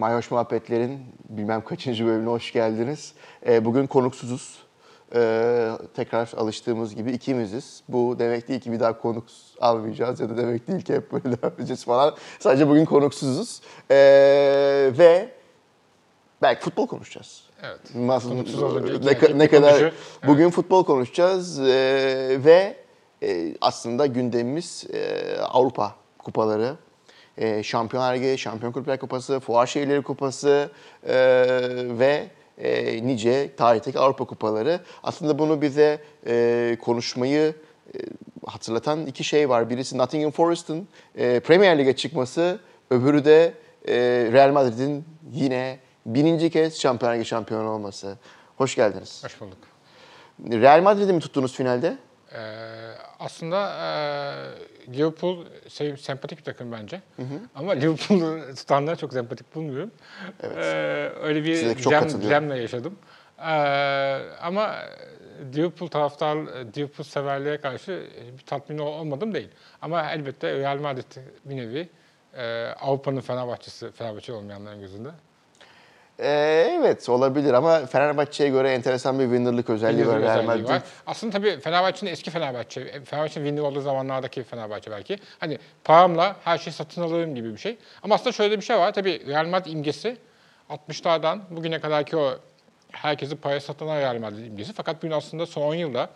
Mayhoş Muhabbetler'in bilmem kaçıncı bölümüne hoş geldiniz. Ee, bugün konuksuzuz. Ee, tekrar alıştığımız gibi ikimiziz. Bu demek değil ki bir daha konuk almayacağız ya da demek değil ki hep böyle devam edeceğiz falan. Sadece bugün konuksuzuz. Ee, ve belki futbol konuşacağız. Evet. Nasıl, ne, ne bir kadar konuşuyor. bugün futbol konuşacağız Ee, ve e, aslında gündemimiz e, Avrupa kupaları. E, Şampiyonlar Ligi, Şampiyon Kulüpler Kupası, Fuar Şehirleri Kupası e, ve e, nice tarihteki Avrupa kupaları. Aslında bunu bize e, konuşmayı e, hatırlatan iki şey var. Birisi Nottingham Forest'ın e, Premier Lig'e çıkması, öbürü de e, Real Madrid'in yine bininci kez Şampiyonlar Ligi şampiyonu olması. Hoş geldiniz. Hoş bulduk. Real Madrid'i mi tuttunuz finalde? Ee, aslında e, Liverpool şey, sempatik bir takım bence. Ama Liverpool'u tutanları çok sempatik bulmuyorum. Evet. Ee, öyle bir katılıyorum. dilemle yaşadım. Ee, ama Liverpool taraftar, Liverpool severliğe karşı bir tatmin ol- olmadım değil. Ama elbette Real Madrid bir nevi e, Avrupa'nın Fenerbahçesi, Fenerbahçe olmayanların gözünde. Ee, evet olabilir ama Fenerbahçe'ye göre enteresan bir winner'lık özelliği var Real özelliği var. Aslında tabii Fenerbahçe'nin eski Fenerbahçe, Fenerbahçe'nin winner olduğu zamanlardaki Fenerbahçe belki. Hani paramla her şeyi satın alırım gibi bir şey. Ama aslında şöyle bir şey var. Tabii Real Madrid imgesi 60'lardan bugüne kadarki o herkesi paraya satın alan Real Madrid imgesi. Fakat bugün aslında son 10 yılda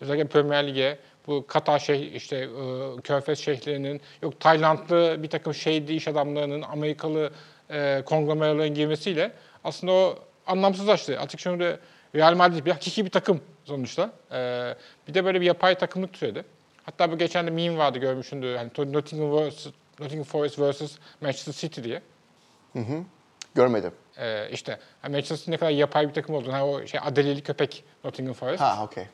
özellikle Premier Lig'e bu Katar şey işte e, Körfez şeyhlerinin yok Taylandlı bir takım şeydi iş adamlarının Amerikalı e, konglomeraların girmesiyle aslında o anlamsızlaştı. Artık şimdi Real Madrid bir hakiki bir takım sonuçta. E, bir de böyle bir yapay takımlık türedi. Hatta bu geçen de meme vardı görmüşsündür. Hani Nottingham, vs, Nottingham Forest vs Manchester City diye. Görmedim. E, işte hani Manchester City ne kadar yapay bir takım olduğunu, hani o şey Adeleli köpek Nottingham Forest. Ha okey.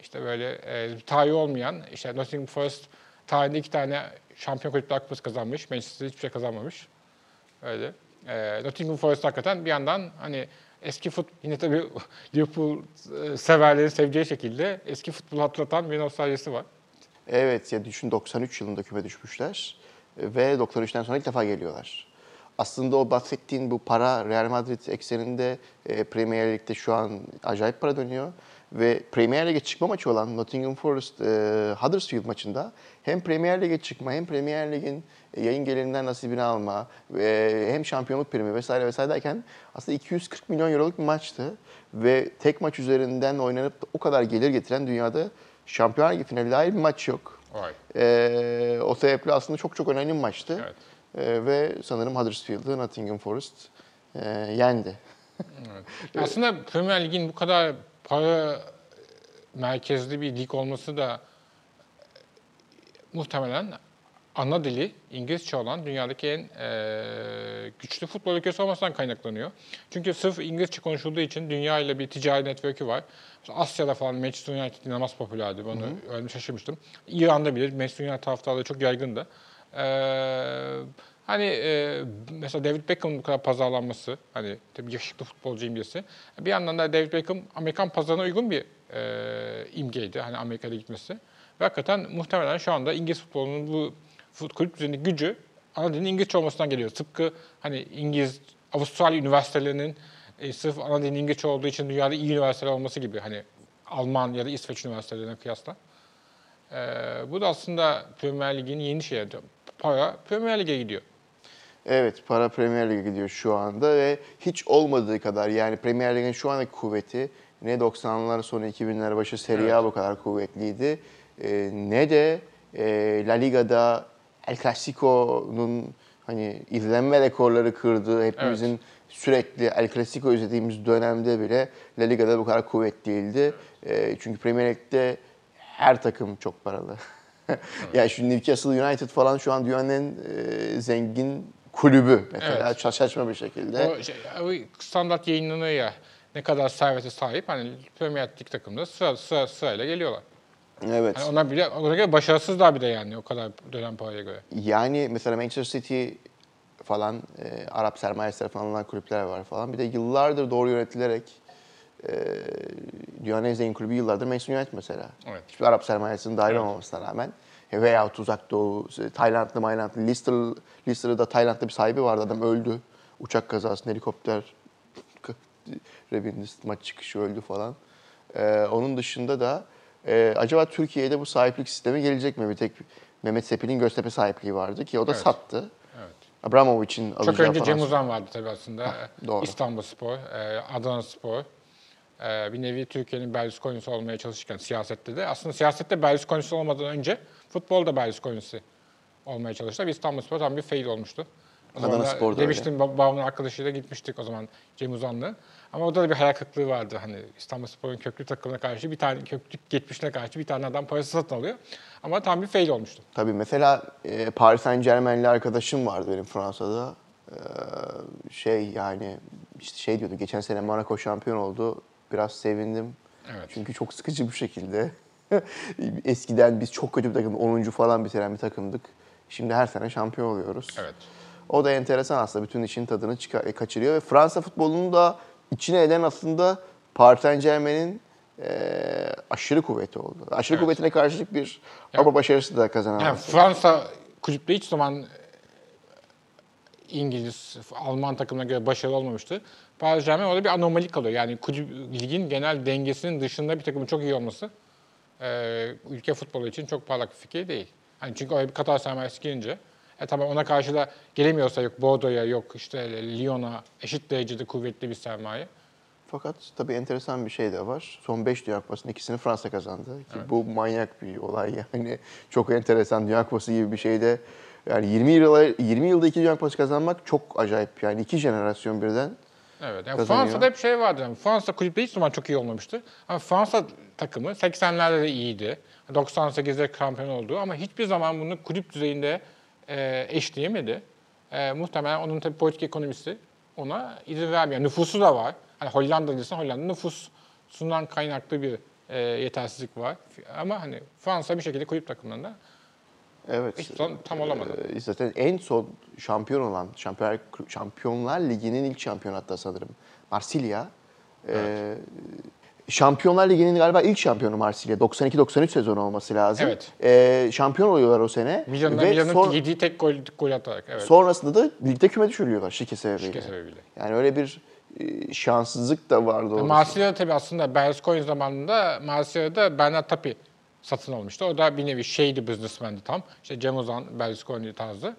İşte böyle e, tarihi olmayan, işte Nottingham Forest tarihinde iki tane şampiyon kulüpler kupası kazanmış. Manchester hiçbir şey kazanmamış. Öyle. E, Nottingham Forest hakikaten bir yandan hani eski fut yine tabii Liverpool e, severlerin seveceği şekilde eski futbolu hatırlatan bir nostaljisi var. Evet ya düşün 93 yılında küme düşmüşler ve 93'ten sonra ilk defa geliyorlar. Aslında o bahsettiğin bu para Real Madrid ekseninde e, Premier Lig'de şu an acayip para dönüyor. Ve Premier Lig'e çıkma maçı olan Nottingham Forest e, Huddersfield maçında hem Premier Lig'e çıkma hem Premier Lig'in e, yayın gelirinden nasibini alma ve hem şampiyonluk primi vesaire vesaire derken aslında 240 milyon euroluk bir maçtı. Ve tek maç üzerinden oynanıp o kadar gelir getiren dünyada Şampiyonlar Ligi finali dair bir maç yok. Ee, o sebeple aslında çok çok önemli bir maçtı. Evet. Ee, ve sanırım Huddersfield'ı Nottingham Forest e, yendi. Aslında Premier Lig'in bu kadar para merkezli bir lig olması da muhtemelen ana dili İngilizce olan dünyadaki en e, güçlü futbol ülkesi olmasından kaynaklanıyor. Çünkü sırf İngilizce konuşulduğu için dünya ile bir ticari network'ü var. Mesela Asya'da falan Manchester United inanılmaz popülerdi. Bunu öyle şaşırmıştım. İran'da bile Manchester United taraftarları çok yaygındı. E, hani e, mesela David Beckham'ın bu kadar pazarlanması, hani tabii yakışıklı futbolcu imgesi. Bir yandan da David Beckham Amerikan pazarına uygun bir e, imgeydi. Hani Amerika'da gitmesi. Ve hakikaten muhtemelen şu anda İngiliz futbolunun bu kulüp düzenindeki gücü ana dilin İngilizce olmasından geliyor. Tıpkı hani İngiliz, Avustralya üniversitelerinin e, sırf ana dilin İngilizce olduğu için dünyada iyi üniversiteler olması gibi hani Alman ya da İsveç üniversitelerine kıyasla. E, bu da aslında Premier Lig'in yeni şeyi. Para Premier Lig'e gidiyor. Evet para Premier Lig'e gidiyor şu anda ve hiç olmadığı kadar yani Premier Lig'in şu andaki kuvveti ne 90'lar sonu 2000'ler başı Serie A bu kadar kuvvetliydi. Ee, ne de e, La Liga'da El Clasico'nun hani izlenme rekorları kırdığı hepimizin sürekli El Clasico izlediğimiz dönemde bile La Liga'da bu kadar kuvvet değildi. Ee, çünkü Premier Lig'de her takım çok paralı. yani şu Newcastle United falan şu an dünyanın en e, zengin kulübü mesela Evet. şaşırtma bir şekilde. O şey, o standart yayınlanıyor ya ne kadar servete sahip hani Premier Lig takımda sıra, sıra, sırayla geliyorlar. Evet. Hani onlar bile ona göre başarısızlar bir de yani o kadar dönem paraya göre. Yani mesela Manchester City falan e, Arap sermayesi tarafından alınan kulüpler var falan. Bir de yıllardır doğru yönetilerek e, dünyanın en zengin kulübü yıllardır Manchester United mesela. Evet. Hiçbir Arap sermayesinin dahil Evet. olmamasına rağmen. E, Veyahut uzak doğu, Taylandlı, Maylandlı, Leicester, Leicester'da Tayland'da bir sahibi vardı adam öldü. uçak kazasında helikopter rebindi maç çıkışı öldü falan. Ee, onun dışında da e, acaba Türkiye'de bu sahiplik sistemi gelecek mi? Bir tek Mehmet Sepil'in Göztepe sahipliği vardı ki o da Evet. sattı. Evet. Abramovich'in alacağı Çok önce. Cem Uzan vardı tabii aslında. doğru. İstanbul Spor, e, Adana Spor. E, Bir nevi Türkiye'nin Berlusconi'si olmaya çalışırken siyasette de. Aslında siyasette Berlusconi'si olmadan önce futbolda Berlusconi'si olmaya çalıştı. Bir İstanbul Spor tam bir fail olmuştu. Adana da Spor da Demiştim bab- babamın arkadaşıyla gitmiştik o zaman Cem Uzan'la. Ama orada da bir hayal kırıklığı vardı. Hani İstanbul Spor'un köklü takımına karşı bir tane köklü geçmişine karşı bir tane adam parası satın alıyor. Ama tam bir fail olmuştu. Tabii mesela e, Paris Saint Germain'li arkadaşım vardı benim Fransa'da. Ee, şey yani işte şey diyordu geçen sene Monaco şampiyon oldu. Biraz sevindim. Evet. Çünkü çok sıkıcı bir şekilde. Eskiden biz çok kötü bir takım, 10. falan bitiren bir takımdık. Şimdi her sene şampiyon oluyoruz. Evet. O da enteresan aslında. Bütün işin tadını çıkar, e, kaçırıyor. Ve Fransa futbolunu da içine eden aslında Paris Saint Germain'in e, aşırı kuvveti oldu. Aşırı Evet. kuvvetine karşılık bir Avrupa başarısı da kazanamadı. Yani Fransa kulüpte hiç zaman e, İngiliz, Alman takımına göre başarılı olmamıştı. Paris Saint-Germain orada bir anomali kalıyor. Yani kulüp, ligin genel dengesinin dışında bir takımın çok iyi olması e, ülke futbolu için çok parlak bir fikir değil. Hani çünkü oraya bir Katar sermayesi girince e tamam ona karşı da gelemiyorsa yok Bordeaux'a yok işte Lyon'a eşit derecede kuvvetli bir sermaye. Fakat tabii enteresan bir şey de var. Son 5 Dünya Kupası'nın ikisini Fransa kazandı. Ki bu manyak bir olay yani. Çok enteresan Dünya Kupası gibi bir şeyde. Yani 20 yılda, 20 yılda iki Dünya Kupası kazanmak çok acayip. Yani iki jenerasyon birden. Evet. Yani Kazanıyor. Fransa'da hep şey vardı. Yani Fransa kulüpte hiç zaman çok iyi olmamıştı. Ama Fransa takımı 80'lerde de iyiydi. 98'de şampiyon oldu ama hiçbir zaman bunu kulüp düzeyinde e, eşleyemedi. E, muhtemelen onun tabii politik ekonomisi ona izin vermiyor. Nüfusu da var. Hani Hollandalıysa Hollanda nüfusundan kaynaklı bir e, yetersizlik var. Ama hani Fransa bir şekilde kulüp takımlarında Evet. hiç zaman tam olamadı. Ee, zaten en son şampiyon olan Şampiyonlar, Şampiyonlar Ligi'nin ilk şampiyonu hatta sanırım Marsilya. Ee, Şampiyonlar Ligi'nin galiba ilk şampiyonu Marsilya. 92-93 sezonu olması lazım. Evet. Ee, şampiyon oluyorlar o sene. Milan'ın Ve Milan'ın son- yediği tek gol, gol atarak. Evet. sonrasında da ligde küme düşürülüyorlar şike sebebiyle. Şike sebebiyle. Yani öyle bir e, şanssızlık da vardı orada. Marsilya'da tabii aslında Berlusconi zamanında Marsilya'da Bernard Tapie satın almıştı. O da bir nevi shady businessman'di tam. İşte Cem Uzan, Berlusconi tarzı.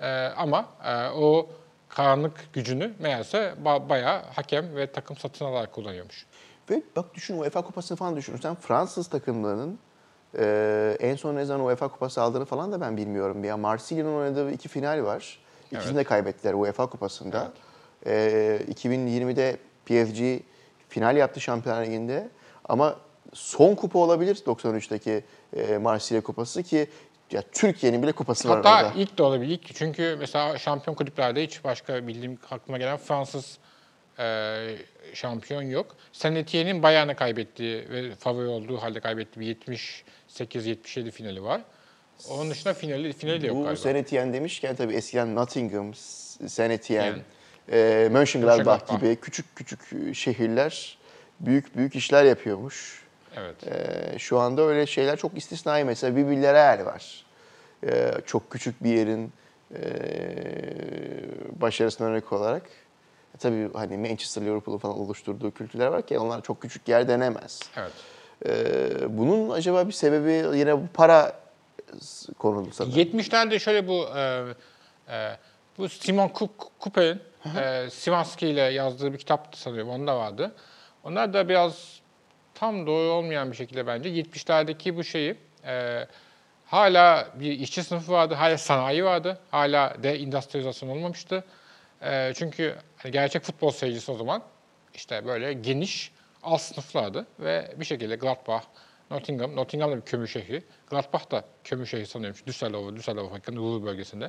Ee, ama e, o karanlık gücünü meğerse ba- bayağı hakem ve takım satın alarak kullanıyormuş. Ve bak düşün UEFA Kupası'nı falan düşünürsen Fransız takımlarının e, en son ne zaman UEFA Kupası aldığını falan da ben bilmiyorum. Ya Marsilya'nın oynadığı iki final var. İkisini Evet. de kaybettiler UEFA Kupası'nda. E, 2020'de PSG final yaptı Şampiyonlar Ligi'nde. Ama son kupa olabilir 93'teki e, Marsilya Kupası ki ya Türkiye'nin bile kupası var Hatta orada. ilk de olabilir. İlk çünkü mesela şampiyon kulüplerde hiç başka bildiğim aklıma gelen Fransız e, şampiyon yok. Saint Etienne'in Bayern'e kaybettiği ve favori olduğu halde kaybettiği bir 78-77 finali var. Onun dışında finali, finali de yok Bu galiba. Saint Etienne demişken tabii eskiden Nottingham, Saint Etienne, Yani. e, Mönchengladbach Mönchengladbach. gibi küçük küçük şehirler büyük büyük işler yapıyormuş. Evet. E, şu anda öyle şeyler çok istisnai. Mesela bir Villarreal var. E, çok küçük bir yerin e, başarısına örnek olarak. E, tabii hani Manchester, Liverpool'un falan oluşturduğu kültürler var ki onlar çok küçük yer denemez. Evet. E, bunun acaba bir sebebi yine bu para konulu sanırım. 70'lerde şöyle bu e, e, bu Simon Cooper'in e, Simanski ile yazdığı bir kitaptı sanıyorum. Onda vardı. Onlar da biraz tam doğru olmayan bir şekilde bence 70'lerdeki bu şeyi e, hala bir işçi sınıfı vardı, hala sanayi vardı, hala deindustriyalizasyon olmamıştı. E, çünkü hani gerçek futbol seyircisi o zaman işte böyle geniş alt sınıflardı ve bir şekilde Gladbach, Nottingham, Nottingham da bir kömür şehri. Gladbach da kömür şehri sanıyorum. Düsseldorf, Düsseldorf yakın Ruhr bölgesinde.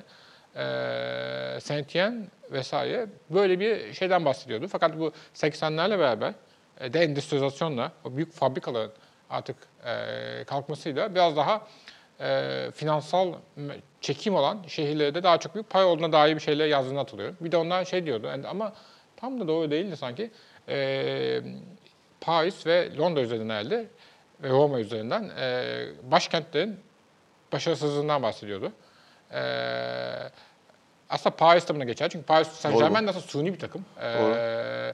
Ee, Saint Etienne vesaire böyle bir şeyden bahsediyordu. Fakat bu 80'lerle beraber e, deendüstrializasyonla, o büyük fabrikaların artık e, kalkmasıyla biraz daha e, finansal çekim olan şehirlerde daha çok büyük para olduğuna dair bir şeyler yazdığını hatırlıyorum. Bir de onlar şey diyordu yani ama tam da doğru değildi sanki. E, Paris ve Londra üzerinden herhalde ve Roma üzerinden e, başkentlerin başarısızlığından bahsediyordu. E, aslında Paris de buna geçer. Çünkü Paris Saint Germain aslında suni bir takım. E,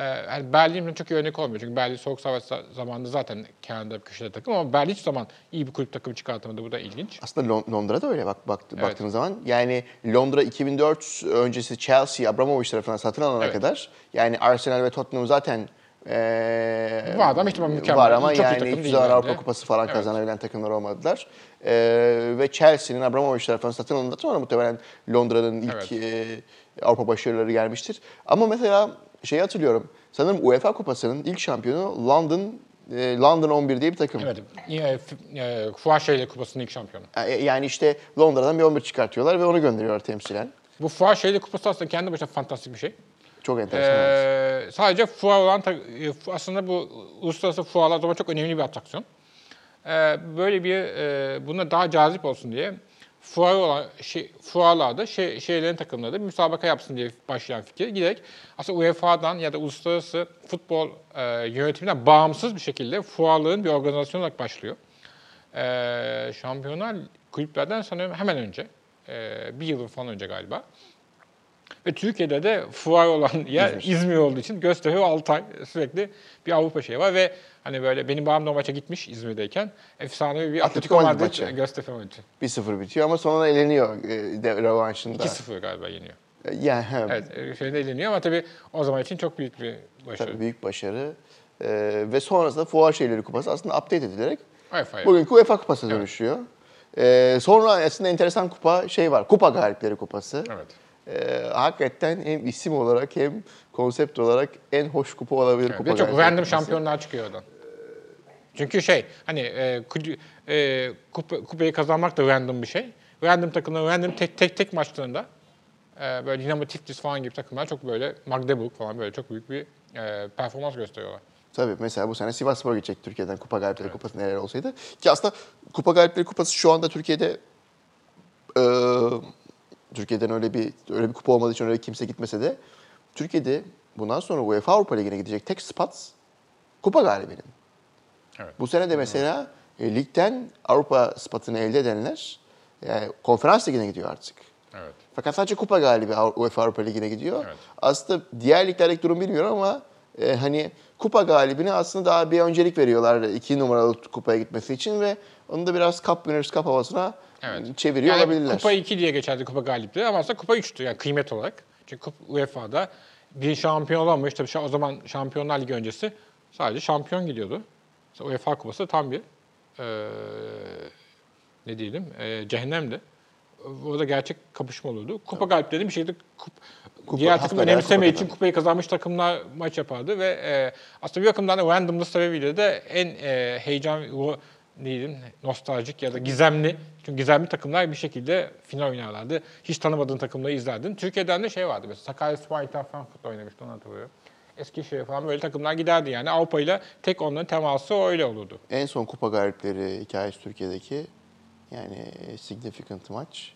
yani Berlin çok iyi örnek olmuyor. Çünkü Berlin Soğuk Savaş za- zamanında zaten kenarda bir köşede takım ama Berlin hiç zaman iyi bir kulüp takımı çıkartamadı. Bu da ilginç. Aslında Lon- Londra da öyle bak, bak baktığınız zaman. Yani Londra 2004 öncesi Chelsea, Abramovich tarafından satın alana Evet. kadar yani Arsenal ve Tottenham zaten eee Var ama ihtimal mükemmel. Var ama Çok yani hiçbir zaman. Avrupa Kupası falan Evet. kazanabilen takımlar olmadılar. Eee, ve Chelsea'nin Abramovich tarafından satın alındıktan sonra muhtemelen Londra'nın ilk Evet. eee, Avrupa başarıları gelmiştir. Ama mesela şeyi hatırlıyorum. Sanırım UEFA Kupası'nın ilk şampiyonu London eee, London 11 diye bir takım. Evet. E, e, Fuaşehir'le kupasının ilk şampiyonu. E, Yani işte Londra'dan bir 11 çıkartıyorlar ve onu gönderiyorlar temsilen. Bu Fuaşehir'le kupası aslında kendi başına fantastik bir şey. Çok enteresan. evet. Ee, sadece fuar olan e, aslında bu uluslararası fuarlar zaman çok önemli bir atraksiyon. Ee, böyle bir e, buna daha cazip olsun diye fuar olan şey, fuarlarda şey, şeylerin takımları da bir müsabaka yapsın diye başlayan fikir giderek aslında UEFA'dan ya da uluslararası futbol e, yönetiminden bağımsız bir şekilde fuarların bir organizasyon olarak başlıyor. Ee, şampiyonlar kulüplerden sanıyorum hemen önce, e, bir yıl falan önce galiba. Ve Türkiye'de de fuar olan yer İzmir, olduğu için Göztepe ve Altay sürekli bir Avrupa şeyi var ve hani böyle benim babam da maça gitmiş İzmir'deyken efsane bir Atletico Madrid maçı. Göztepe maçı. 1-0 bitiyor ama sonra eleniyor e, de, rövanşında. 2-0 galiba yeniyor. E, Yani he, Evet, e, şeyde eleniyor ama tabii o zaman için çok büyük bir başarı. tabii büyük başarı. E, ve sonrasında Fuar Şeyleri Kupası aslında update edilerek UEFA'ya. bugünkü UEFA Kupası dönüşüyor. E, sonra aslında enteresan kupa şey var. Kupa Galipleri Kupası. Evet. E, hakikaten hem isim olarak hem konsept olarak en hoş kupa olabilir Evet, Kupa çok random şampiyonlar çıkıyor oradan. Çünkü şey hani e, e, kupa, kupayı kazanmak da random bir şey. Random takımlar random tek tek tek maçlarında e, böyle Dinamo Tiflis falan gibi takımlar çok böyle Magdeburg falan böyle çok büyük bir e, performans gösteriyorlar. Tabii mesela bu sene Sivasspor gidecek Türkiye'den Kupa Galipleri Kupası neler olsaydı. Ki aslında Kupa Galipleri Kupası şu anda Türkiye'de e, Türkiye'den öyle bir öyle bir kupa olmadığı için öyle kimse gitmese de Türkiye'de bundan sonra UEFA Avrupa Ligi'ne gidecek tek Spats Kupa galibinin. Evet. Bu sene de mesela e, ligden Avrupa spatını elde edenler yani konferans ligine gidiyor artık. Evet. Fakat sadece kupa galibi UEFA Avrupa Ligi'ne gidiyor. Evet. Aslında diğer liglerdeki durum bilmiyorum ama e, hani kupa galibine aslında daha bir öncelik veriyorlar iki numaralı kupaya gitmesi için ve onu da biraz Cup Winners Cup havasına Evet. çeviriyor yani olabilirler. Kupa 2 diye geçerdi kupa galipleri ama aslında kupa 3'tü yani kıymet olarak. Çünkü UEFA'da bir şampiyon olamamış. Tabii o zaman Şampiyonlar Ligi öncesi sadece şampiyon gidiyordu. Mesela UEFA kupası tam bir eee, ne diyelim eee cehennemdi. Orada gerçek kapışma olurdu. Kupa galipleri bir şekilde kup, Kupa- diğer takım hasbelaya önemseme kupa için kupayı kazanmış takımlar maç yapardı ve eee, aslında bir bakımdan da randomlık sebebiyle de en eee, heyecan o diyelim nostaljik ya da gizemli çünkü gizemli takımlar bir şekilde final oynarlardı. Hiç tanımadığın takımları izlerdin. Türkiye'den de şey vardı mesela Sakaryaspor Inter Frankfurt oynamıştı onu hatırlıyorum. Eskişehir falan böyle takımlar giderdi yani. Avrupa ile tek onların teması öyle olurdu. En son kupa galipleri hikayesi Türkiye'deki yani significant maç.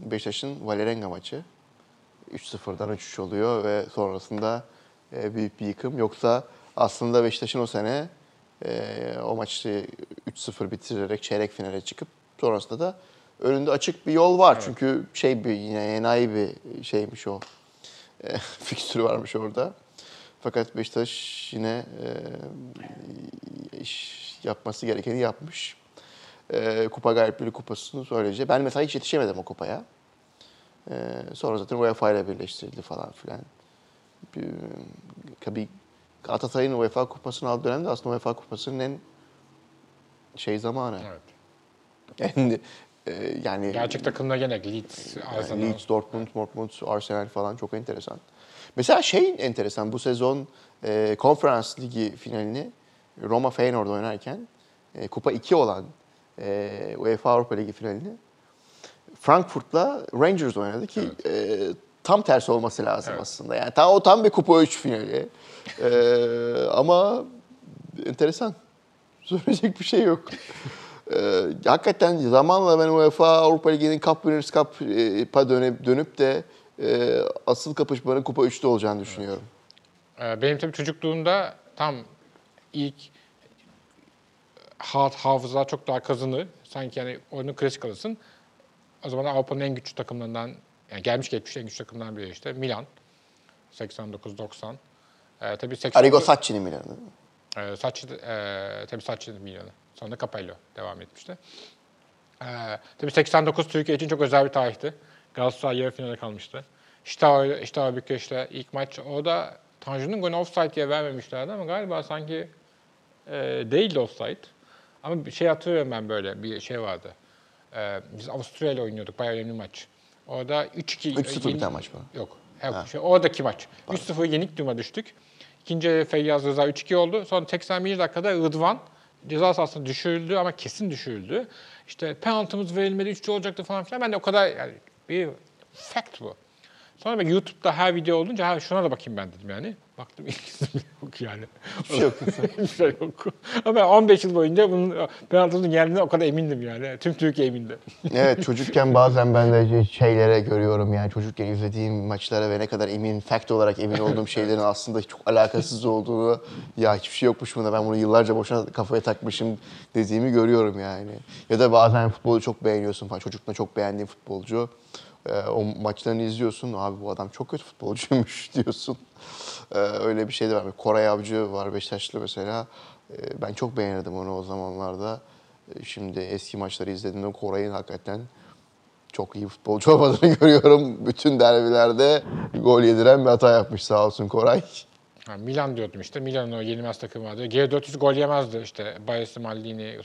Beşiktaş'ın Valerenga maçı. 3-0'dan 3-3 oluyor ve sonrasında e, büyük bir yıkım. Yoksa aslında Beşiktaş'ın o sene e, o maçı 3-0 bitirerek çeyrek finale çıkıp sonrasında da önünde açık bir yol var. Çünkü şey bir yine enayi bir şeymiş o. E, fikstürü varmış orada. Fakat Beşiktaş yine e, iş yapması gerekeni yapmış. E, kupa galipleri kupasını söyleyece. Ben mesela hiç yetişemedim o kupaya. E, sonra zaten UEFA ile birleştirildi falan filan. Bir, tabii Galatasaray'ın UEFA kupasını aldığı dönemde aslında UEFA kupasının en şey zamanı. Evet. En, e, yani Gerçek takımlar gene Leeds, yani Arsenal. Leeds, Dortmund, Dortmund, Arsenal falan çok enteresan. Mesela şey enteresan bu sezon e, konferans ligi finalini Roma Feyenoord oynarken e, Kupa 2 olan e, UEFA Avrupa Ligi finalini Frankfurt'la Rangers oynadı ki e, tam tersi olması lazım Evet. aslında. Yani tam, o tam bir Kupa 3 finali. E, ama enteresan. Söyleyecek bir şey yok. Ee, hakikaten zamanla ben UEFA Avrupa Ligi'nin Cup Winners Cup'a dönüp, dönüp de e, asıl kapışmanın Kupa 3'te olacağını düşünüyorum. Ee, Benim tabii çocukluğumda tam ilk hat hafıza çok daha kazınır. Sanki yani oyunu klasik alırsın. O zaman Avrupa'nın en güçlü takımlarından Yani gelmiş geçmiş en güçlü takımdan biri işte. Milan 89-90. Ee, tabii 89, Arrigo Sacchi'nin Milan'ı ee, Sacchi, e, tabii Sacchi'nin Milan'ı. Sonra da Capello devam etmişti. Ee, tabii 89 Türkiye için çok özel bir tarihti. Galatasaray yarı finale kalmıştı. İşte işte Bükreş'te ilk maç. O da Tanju'nun golünü offside diye vermemişlerdi ama galiba sanki e, değildi offside. Ama bir şey hatırlıyorum ben böyle bir şey vardı. Ee, biz Avusturya ile oynuyorduk. Bayağı önemli maç. Orada 3-2... 3-0 yeni- biten maç mı? Yok. Yok, şey, oradaki maç. 3-0 yenik duruma düştük. İkinci Feyyaz Rıza 3-2 oldu. Sonra 81 dakikada Rıdvan ceza sahasına düşürüldü ama kesin düşürüldü. İşte penaltımız verilmedi 3 olacaktı falan filan. Ben de o kadar yani bir fact bu. Sonra ben YouTube'da her video olunca ha şuna da bakayım ben dedim yani. Baktım bile yok yani. Hiçbir şey yok. Hiçbir şey yok. Ama ben 15 yıl boyunca bunun penaltının geldiğine o kadar emindim yani. Tüm Türkiye emindi. Evet çocukken bazen ben de şeylere görüyorum yani çocukken izlediğim maçlara ve ne kadar emin, fact olarak emin olduğum şeylerin aslında çok alakasız olduğunu ya hiçbir şey yokmuş bunda ben bunu yıllarca boşuna kafaya takmışım dediğimi görüyorum yani. Ya da bazen futbolu çok beğeniyorsun falan çocukluğunda çok beğendiğin futbolcu. Ee, o maçlarını izliyorsun abi bu adam çok kötü futbolcuymuş diyorsun. Ee, öyle bir şey de var. Koray Avcı var Beşiktaşlı mesela. Ee, ben çok beğenirdim onu o zamanlarda. Ee, Şimdi eski maçları izlediğimde Koray'ın hakikaten çok iyi futbolcu olmadığını görüyorum. Bütün derbilerde gol yediren bir hata yapmış sağ olsun Koray. Ha, Milan diyordum işte. Milan'ın o yenilmez takımı vardı. G400 gol yemezdi işte. Bayesi Maldini,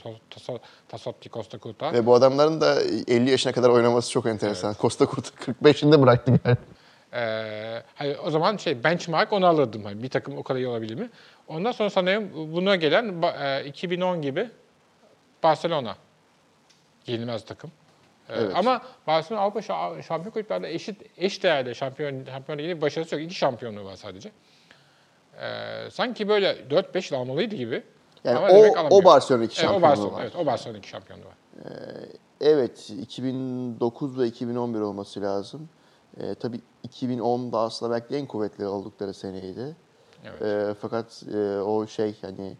Tassotti, Costa Curta. Ve bu adamların da 50 yaşına kadar oynaması çok enteresan. Costa Curta 45'inde bıraktı yani. Ee, hani o zaman şey benchmark onu alırdım. Hani bir takım o kadar iyi olabilir mi? Ondan sonra sanırım buna gelen ba- e, 2010 gibi Barcelona yenilmez takım. Ee, Evet. Ama Barcelona Avrupa şa- şampiyon kulüplerde eşit eş değerde şampiyon şampiyon ligi başarısı yok. İki şampiyonluğu var sadece. Ee, sanki böyle 4-5 yıl almalıydı gibi. Yani Ama o, o Barcelona iki Evet, o şampiyonluğu Barcelona, var. evet, o Barcelona iki şampiyonluğu var. Evet, 2009 ve 2011 olması lazım. Ee, tabii 2010 da aslında belki en kuvvetli oldukları seneydi. Evet. Ee, fakat e, o şey hani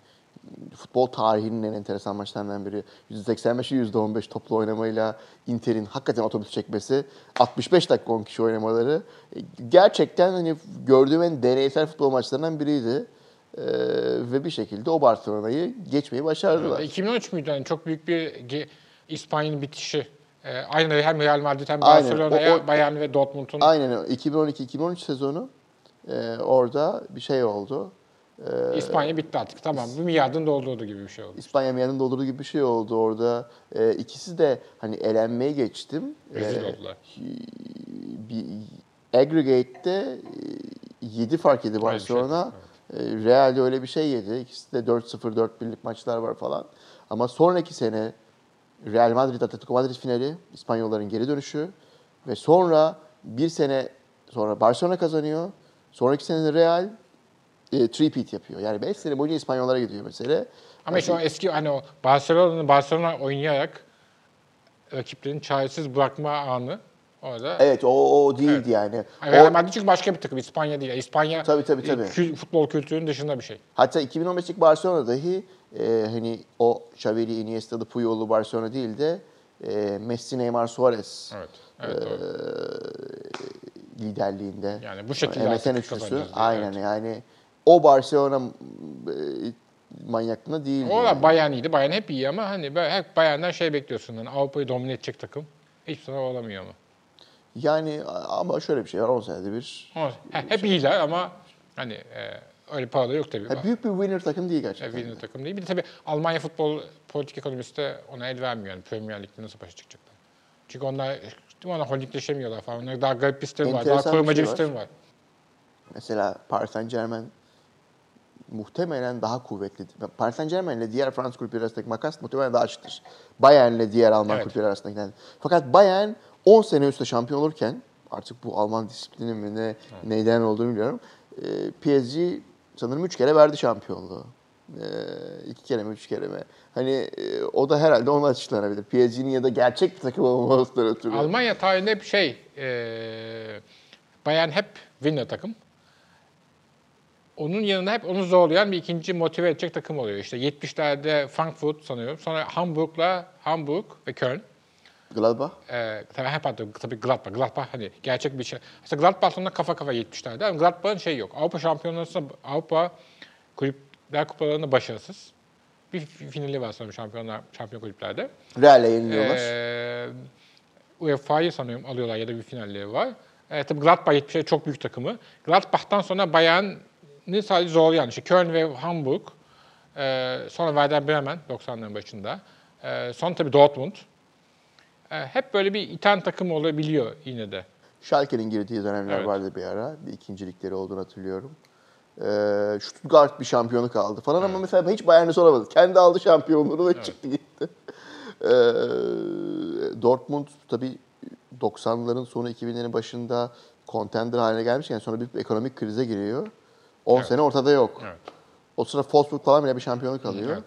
futbol tarihinin en enteresan maçlarından biri. %85'i %15 toplu oynamayla Inter'in hakikaten otobüs çekmesi, 65 dakika 10 kişi oynamaları e, gerçekten hani gördüğüm en deneysel futbol maçlarından biriydi. Ee, ve bir şekilde o Barcelona'yı geçmeyi başardılar. Evet, 2013 müydü? Yani çok büyük bir İspanya'nın bitişi. Ee, aynı hem Real Madrid hem. Barcelona'ya, Bayern ve Dortmund'un Aynen öyle. 2012-2013 sezonu e, orada bir şey oldu. E, İspanya bitti artık. Tamam. Bir milyardın doldurduğu gibi bir şey oldu. İspanya miyanın doldurduğu gibi bir şey oldu orada. E, ikisi de hani elenmeye geçtim. Rezil E, oldular. bir aggregate'de 7 fark yedi Öyle bir şey, Barcelona. E, Real'de öyle bir şey yedi. İkisi de 4-0, 4-1'lik maçlar var falan. Ama sonraki sene Real Madrid, Atletico Madrid finali, İspanyolların geri dönüşü ve sonra bir sene sonra Barcelona kazanıyor. Sonraki sene Real e, three-peat yapıyor. Yani 5 sene boyunca İspanyollara gidiyor mesele. Ama işte o eski hani o Barcelona'nın Barcelona oynayarak rakiplerini çaresiz bırakma anı orada. Evet o, o değildi Evet. yani. Real Madrid çünkü başka bir takım. İspanya değil. İspanya Tabii, tabii, tabii. e, kü- futbol kültürünün dışında bir şey. Hatta 2015'lik Barcelona dahi e, hani o Xavi'li, Iniesta'lı, Puyol'lu Barcelona değil de e, Messi, Neymar, Suarez Evet. Evet doğru. e, liderliğinde. Yani bu şekilde MSN artık üçlüsü. Aynen evet. yani o Barcelona e, manyaklığında değildi. O yani. Bayern iyiydi. Bayern hep iyi ama hani hep Bayern'den şey bekliyorsun. Yani Avrupa'yı domine edecek takım. Hiçbir zaman olamıyor ama. Yani ama şöyle bir şey var 10 senede bir. He- hep iyiler ama hani e, öyle paraları yok tabii. Ha, büyük bir winner takım değil E, gerçekten. Winner takım değil. Bir de tabii Almanya futbol politik ekonomisi de ona el vermiyor. Yani Premier Lig'de nasıl başa çıkacaklar? Çünkü onlar onlar holdingleşemiyorlar falan. Onlar daha garip bir sistem var. Daha korumacı şey bir var. sistem var. Mesela Paris Saint Germain muhtemelen daha kuvvetli. Paris Saint Germain ile diğer Fransız kulüpleri arasındaki makas muhtemelen daha açıktır. Bayern ile diğer Alman Evet. kulüpleri arasındaki. Yani. Fakat Bayern 10 sene üstte şampiyon olurken artık bu Alman disiplini mi ne neyden olduğunu bilmiyorum. Ee, PSG sanırım 3 kere verdi şampiyonluğu. İki kere mi üç kere mi? Hani e, o da herhalde ona açıklanabilir. PSG'nin ya da gerçek bir takım olmamasından ötürü. Almanya tarihinde hep şey, e, Bayern hep winner takım. Onun yanında hep onu zorlayan bir ikinci motive edecek takım oluyor. İşte 70'lerde Frankfurt sanıyorum. Sonra Hamburg'la Hamburg ve Köln. Gladbach. e, tabii hep adı tabii Gladbach. Gladbach hani gerçek bir şey. Mesela Gladbach sonunda kafa kafa 70'lerde ama Gladbach'ın şey yok. Avrupa Şampiyonası Avrupa Kulüpler Kupalarında başarısız. Bir fi- finali var sanırım şampiyonlar, şampiyon kulüplerde. Real'e yeniliyorlar. Ee, UEFA'yı sanıyorum alıyorlar ya da bir finalleri var. Ee, tabii Gladbach 70'e çok büyük takımı. Gladbach'tan sonra Bayern'i sadece zorlayan işte Köln ve Hamburg. Ee, sonra Werder Bremen 90'ların başında. Ee, sonra tabii Dortmund. Ee, hep böyle bir iten takım olabiliyor yine de. Schalke'nin girdiği dönemler Evet. vardı bir ara. Bir ikincilikleri olduğunu hatırlıyorum. Ee, Stuttgart bir şampiyonluk aldı falan ama mesela hiç Bayern'i soramadı. Kendi aldı şampiyonluğunu ve çıktı gitti. Ee, Dortmund tabii 90'ların sonu 2000'lerin başında contender haline gelmişken sonra bir ekonomik krize giriyor. 10 Evet. sene ortada yok. Evet. O sıra Wolfsburg falan bile bir şampiyonluk alıyor. Evet.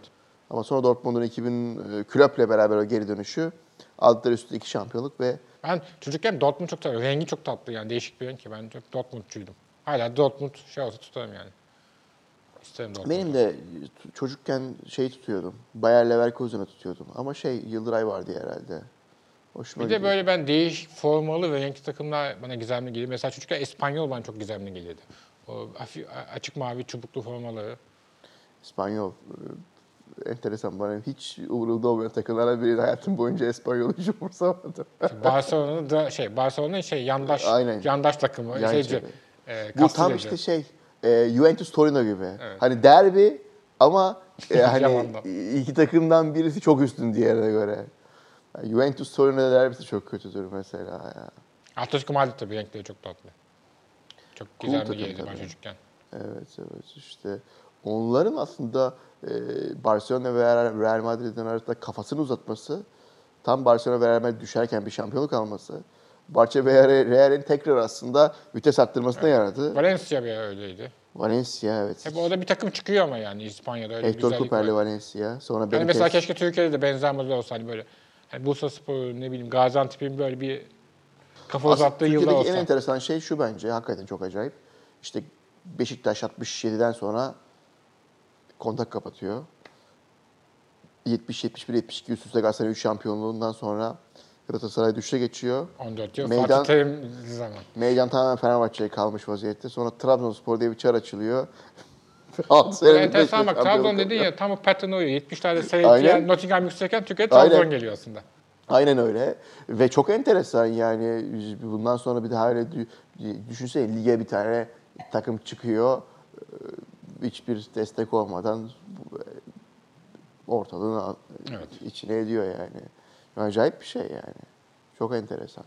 Ama sonra Dortmund'un 2000 e, Klopp'le beraber o geri dönüşü aldılar üstü iki şampiyonluk ve Ben çocukken Dortmund çok seviyorum. Rengi çok tatlı yani değişik bir renk ki ben çok Dortmundçuydum. Hala Dortmund şey olsa tutarım yani. İsterim Dortmund. Benim de çocukken şey tutuyordum. Bayer Leverkusen'ı tutuyordum. Ama şey Yıldıray vardı herhalde. Hoşuma Bir de gidiyor. böyle ben değişik formalı ve renkli takımlar bana gizemli geliyor. Mesela çocukken İspanyol bana çok gizemli geliyordu. O açık mavi çubuklu formaları. İspanyol. e, Enteresan bana hiç umurumda olmayan takımlardan biriydi. Hayatım boyunca İspanyol hiç umursamadım. Barcelona'nın da şey Barcelona'nın şey yandaş Aynen. yandaş takımı. Yan şeyci, e, Bu tam işte şey e, Juventus Torino gibi. Hani derbi ama e, hani iki takımdan birisi çok üstün diğerine göre. Yani Juventus Torino derbisi çok kötüdür mesela. Ya. Atletico Madrid tabii renkleri çok tatlı. Çok Cool gizemli takım geliyordu ben çocukken. Evet evet işte onların aslında e, Barcelona ve Real- Madrid'in arasında kafasını uzatması tam Barcelona ve Real Madrid düşerken bir şampiyonluk alması Barça ve Real- Real'in tekrar aslında vites arttırmasına yaradı. Valencia bir öyleydi. Valencia evet. Hep orada bir takım çıkıyor ama yani İspanya'da öyle bir Hector var. Valencia. Sonra Hani Benitez. mesela keşke Türkiye'de de benzer model olsa hani böyle. Hani Bursa Spor, ne bileyim Gaziantep'in böyle bir kafa Aslında uzattığı Türkiye'deki olsa. en enteresan şey şu bence. Hakikaten çok acayip. İşte Beşiktaş 67'den sonra kontak kapatıyor. 70, 71, 72 üst üste Galatasaray 3 şampiyonluğundan sonra Galatasaray düşüşe geçiyor. 14 yıl Meydan- Fatih Terim zaman. Meydan tamamen Fenerbahçe'ye kalmış vaziyette. Sonra Trabzonspor diye bir çar açılıyor. 6 Böyle sene enteresan bak Trabzon dedin ya tam o pattern uyuyor. 70'lerde Aynen. seyrettiği Nottingham yükselirken Türkiye'ye Trabzon Aynen. geliyor aslında. Aynen öyle. Ve çok enteresan yani bundan sonra bir daha öyle dü- düşünsene lige bir tane takım çıkıyor. Ee, Hiçbir destek olmadan ortalığını al- Evet. içine ediyor yani. Acayip bir şey yani. Çok enteresan.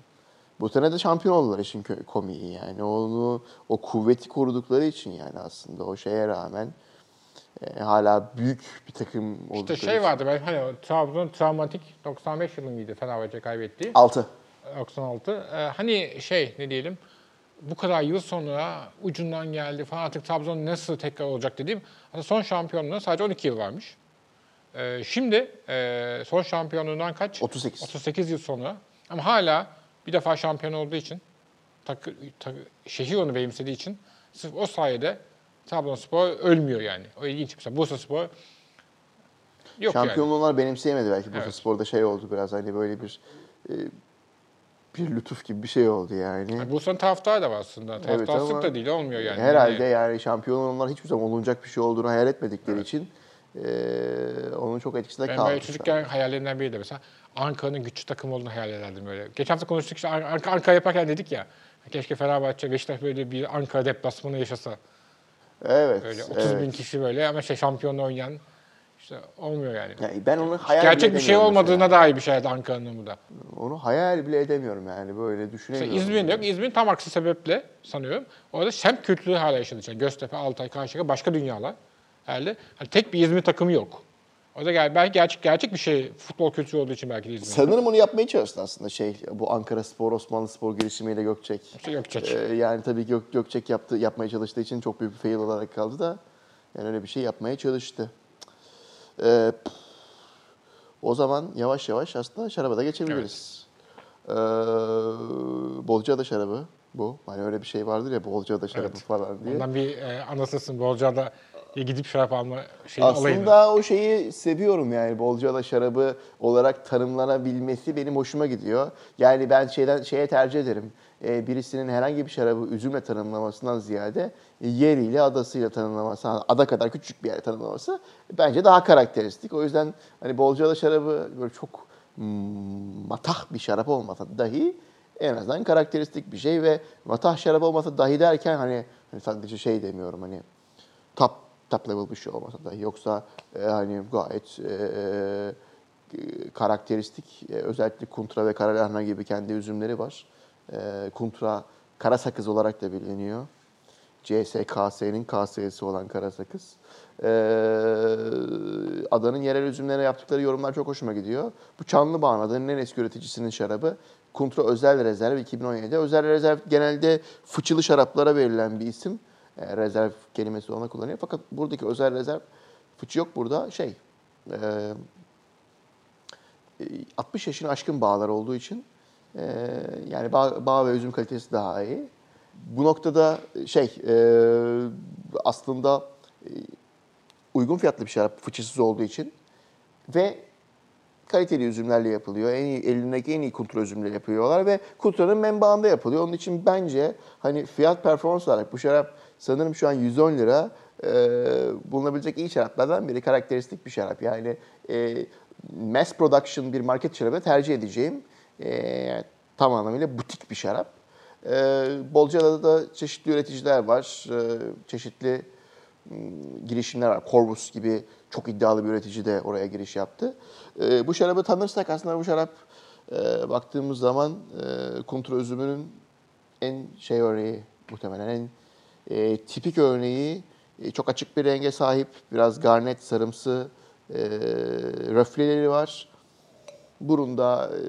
Bu sene de şampiyon oldular işin komiği yani. Onu o kuvveti korudukları için yani aslında o şeye rağmen e, hala büyük bir takım oldukları İşte şey için. vardı ben hani Trabzon travmatik 95 yılı mıydı Fenerbahçe kaybettiği? 6. 96. Ee, hani şey ne diyelim bu kadar yıl sonra ucundan geldi falan artık Trabzon nasıl tekrar olacak dediğim aslında son şampiyonluğuna sadece 12 yıl varmış. Ee, şimdi e, son şampiyonluğundan kaç? 38. 38 yıl sonra ama hala bir defa şampiyon olduğu için takı, takı, şehir onu benimsediği için sırf o sayede Trabzonspor ölmüyor yani. O ilginç. Mesela Bursaspor yok yani. Şampiyonluğlar benimseyemedi belki Bursa Evet. Spor'da şey oldu biraz hani böyle bir e, bir lütuf gibi bir şey oldu yani. Yani Bursa'nın taraftarı da var aslında. Taraftarsızlık ama da değil olmuyor yani. Herhalde yani şampiyon olanlar hiçbir zaman olunacak bir şey olduğunu hayal etmedikleri için e, onun çok etkisinde Ben kalmış. böyle çocukken hayallerimden biri de mesela Ankara'nın güçlü takım olduğunu hayal ederdim böyle. Geçen hafta konuştuk işte An- Ank- Ankara yaparken dedik ya keşke Fenerbahçe, Beşiktaş böyle bir Ankara deplasmanı yaşasa. Evet. Böyle 30 evet. bin kişi böyle ama şey şampiyonla oynayan işte olmuyor yani. Yani ben onu hayal Gerçek bir şey olmadığına mesela. dair bir şeydi Ankara'nın bu da. Onu hayal bile edemiyorum yani böyle İşte düşünemiyorum. İzmir'in de yok. İzmir'in tam aksi sebeple sanıyorum. Orada semt kültürü hala için. Göztepe, Altay, Karşıyaka başka dünyalar. Herhalde hani tek bir İzmir takımı yok. O da gel belki gerçek gerçek bir şey futbol kültürü olduğu için belki de İzmir. Sanırım onu yapmaya çalıştı aslında şey bu Ankara Spor, Osmanlı Spor girişimiyle Gökçek. İşte yok çek. Ee, yani tabii Gök, Gökçek yaptı, yapmaya çalıştığı için çok büyük bir fail olarak kaldı da yani öyle bir şey yapmaya çalıştı. Ee, o zaman yavaş yavaş aslında şaraba da geçebiliriz. Ee, Bolca'da şarabı bu. Hani öyle bir şey vardır ya Bolca'da şarabı Evet. falan diye. Ondan bir e, anasısın Bolca'da Ya gidip şarap alma şeyi alayını. Aslında o şeyi seviyorum yani Bolca'da şarabı olarak tanımlanabilmesi benim hoşuma gidiyor. Yani ben şeyden şeye tercih ederim. Ee, birisinin herhangi bir şarabı üzümle tanımlamasından ziyade e, yeriyle, adasıyla tanımlaması, ada kadar küçük bir yer tanımlaması bence daha karakteristik. O yüzden hani Bolca'da şarabı böyle çok hmm, matah bir şarap olmasa dahi en azından karakteristik bir şey ve matah şarap olmasa dahi derken hani, hani sadece şey demiyorum hani top top level bir şey olmasa da yoksa e, hani gayet e, e, karakteristik e, özellikle Kuntra ve Karalahana gibi kendi üzümleri var. E, Kuntra kara sakız olarak da biliniyor. CSKS'nin KS'si olan kara sakız. E, adanın yerel üzümlerine yaptıkları yorumlar çok hoşuma gidiyor. Bu Çanlıbağ'ın adanın en eski üreticisinin şarabı. Kuntra Özel Rezerv 2017. Özel Rezerv genelde fıçılı şaraplara verilen bir isim. E, rezerv kelimesi ona kullanıyor. Fakat buradaki özel rezerv fıçı yok burada. Şey, e, e, 60 yaşını aşkın bağlar olduğu için e, yani bağ, bağ ve üzüm kalitesi daha iyi. Bu noktada şey e, aslında e, uygun fiyatlı bir şarap fıçısız olduğu için ve kaliteli üzümlerle yapılıyor. En iyi, elindeki en iyi kultura üzümleri yapıyorlar ve kulturanın menbaında yapılıyor. Onun için bence hani fiyat performans olarak bu şarap sanırım şu an 110 lira e, bulunabilecek iyi şaraplardan biri. Karakteristik bir şarap. Yani e, mass production bir market şarabı tercih edeceğim. E, tam anlamıyla butik bir şarap. E, Bolca'da da çeşitli üreticiler var. E, çeşitli girişimler var. Corvus gibi çok iddialı bir üretici de oraya giriş yaptı. E, bu şarabı tanırsak aslında bu şarap e, baktığımız zaman e, kontra üzümünün en şey örneği muhtemelen en e, tipik örneği e, çok açık bir renge sahip. Biraz garnet sarımsı e, röfleleri var. Burunda e,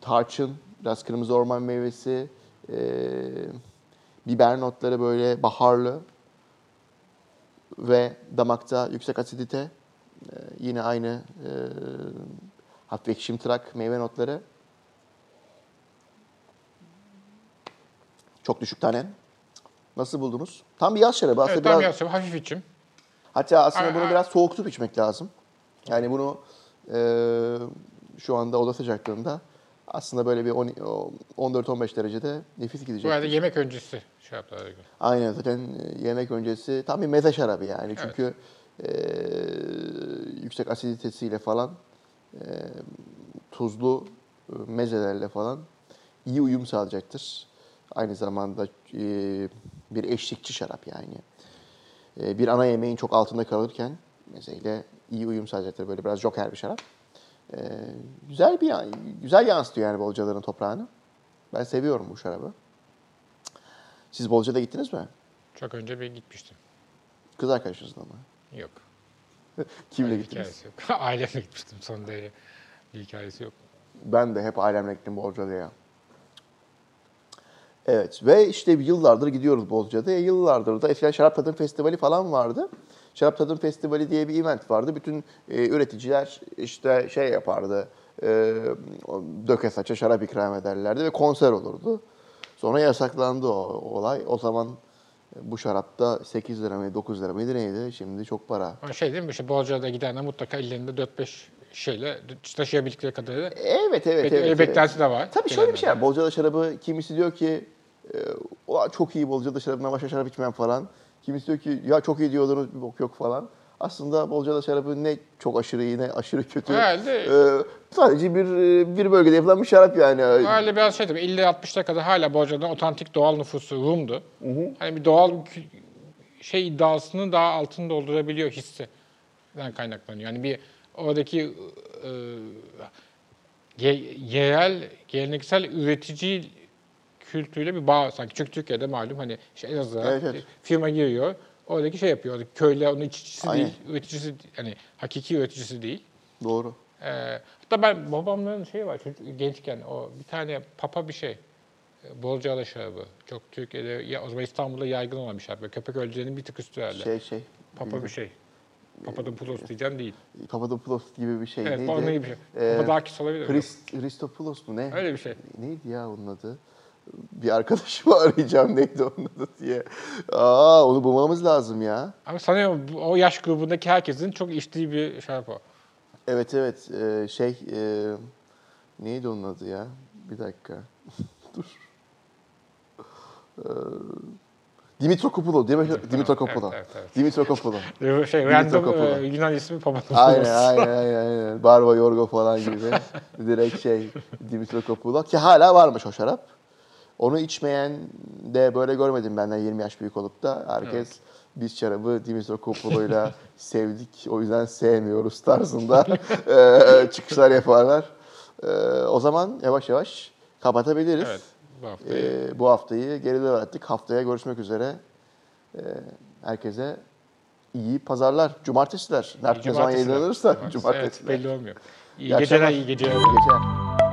tarçın, biraz kırmızı orman meyvesi, e, biber notları böyle baharlı ve damakta yüksek asidite. E, yine aynı e, hafif ekşimtırak meyve notları. Çok düşük tanen. Nasıl buldunuz? Tam bir yaz şarabı. Aslında Evet, biraz, tam yapsam hafif içim. Hatta aslında Ay, bunu biraz soğuk tutup içmek lazım. Yani bunu e, şu anda oda sıcaklığında aslında böyle bir on- o 14-15 derecede nefis Bu gidecek. arada yemek öncesi şey yaptılar. Aynen zaten e, yemek öncesi tam bir meze şarabı yani. Çünkü e, yüksek asiditesiyle falan e, tuzlu e, mezelerle falan iyi uyum sağlayacaktır. Aynı zamanda e, bir eşlikçi şarap yani. E, bir ana yemeğin çok altında kalırken mezeyle iyi uyum sağlayacaktır. Böyle biraz joker bir şarap. E, güzel bir güzel yansıtıyor yani Bolcaların toprağını. Ben seviyorum bu şarabı. Siz Bolca'da gittiniz mi? Çok önce bir gitmiştim. Kız arkadaşınızla mı? Yok. Kimle bir gittiniz? yok. Ailemle gitmiştim son derece. Bir hikayesi yok. Ben de hep ailemle gittim Bolca'ya. Evet ve işte yıllardır gidiyoruz Bolca'da. Yıllardır da eskiden Şarap Tadım Festivali falan vardı. Şarap Tadım Festivali diye bir event vardı. Bütün e, üreticiler işte şey yapardı. E, döke saça şarap ikram ederlerdi ve konser olurdu. Sonra yasaklandı o olay. O zaman bu şarapta 8 lira mı 9 lira mıydı neydi? Şimdi çok para. Şey değil mi? İşte Bolca'da gidenler mutlaka ellerinde 4-5 şeyle taşıyabildikleri kadarıyla Evet evet Bek- evet. öyle evet. beklenti de var. Tabii şöyle bir şey var. Bolca'da şarabı kimisi diyor ki e, "Ulan çok iyi Bolca'da şarabından başka şarap içmem falan. Kimisi diyor ki ya çok iyi diyordunuz bir bok yok falan. Aslında Bolca'da şarabı ne çok aşırı iyi ne aşırı kötü. Herhalde- E, sadece bir e, bir bölgede yapılan bir şarap yani. Öyle biraz şey tabii 50-60'ta kadar hala Bolca'da otantik doğal nüfusu Rum'du. Hani bir doğal şey iddiasının daha altını doldurabiliyor hissinden kaynaklanıyor. Yani bir oradaki e, ye- yerel, geleneksel üretici kültürüyle bir bağ sanki. Çünkü Türkiye'de malum hani işte Elazığ'a Evet, evet. firma giriyor. Oradaki şey yapıyor. Oradaki köylü onun içicisi Aynen. değil, üreticisi hani hakiki üreticisi değil. Doğru. Ee, hatta ben babamların şeyi var çocuk, gençken o bir tane papa bir şey. e, Bolcaada şarabı. Çok Türkiye'de ya, o zaman İstanbul'da yaygın olan bir şarap. Böyle Köpek ölülerinin bir tık üstü herhalde. Şey şey. papa bir şey. Papadopoulos diyeceğim değil. Papadopoulos gibi bir şey. Evet, Neydi? iyi bir şey. Ee, Papadakis olabilir mi? Christ, Christopoulos mu ne? Öyle bir şey. Neydi ya onun adı? Bir arkadaşımı arayacağım neydi onun adı diye. Aa onu bulmamız lazım ya. Ama sanıyorum bu- o yaş grubundaki herkesin çok içtiği bir şarap o. Evet evet Ee, şey e, neydi onun adı ya? Bir dakika. Dur. Ee, Dimitrokopoulos, Dimit- Dimitrokopoulos. Evet, evet, evet. Dimitrokopoulos. Ee, Şey, random e, Yunan ismi Papadopoulos. Aynen aynen aynen aynen. Barba Yorgo falan gibi. Direkt şey Dimitrokopoulos ki hala varmış o şarap. Onu içmeyen de böyle görmedim benden 20 yaş büyük olup da. Herkes biz şarabı Dimitrokopoulo'yla sevdik o yüzden sevmiyoruz tarzında eee, çıkışlar yaparlar. Eee, o zaman yavaş yavaş kapatabiliriz. Evet. Bu hafta. Eee, bu haftayı geride bıraktık. Haftaya görüşmek üzere. Eee, herkese iyi pazarlar. Cumartesiler. Ne, ne zaman Cumartesiler. yayınlanırsa Cumartesi. cumartesiler. Evet, belli olmuyor. İyi İyi geceler, iyi geceler. İyi geceler.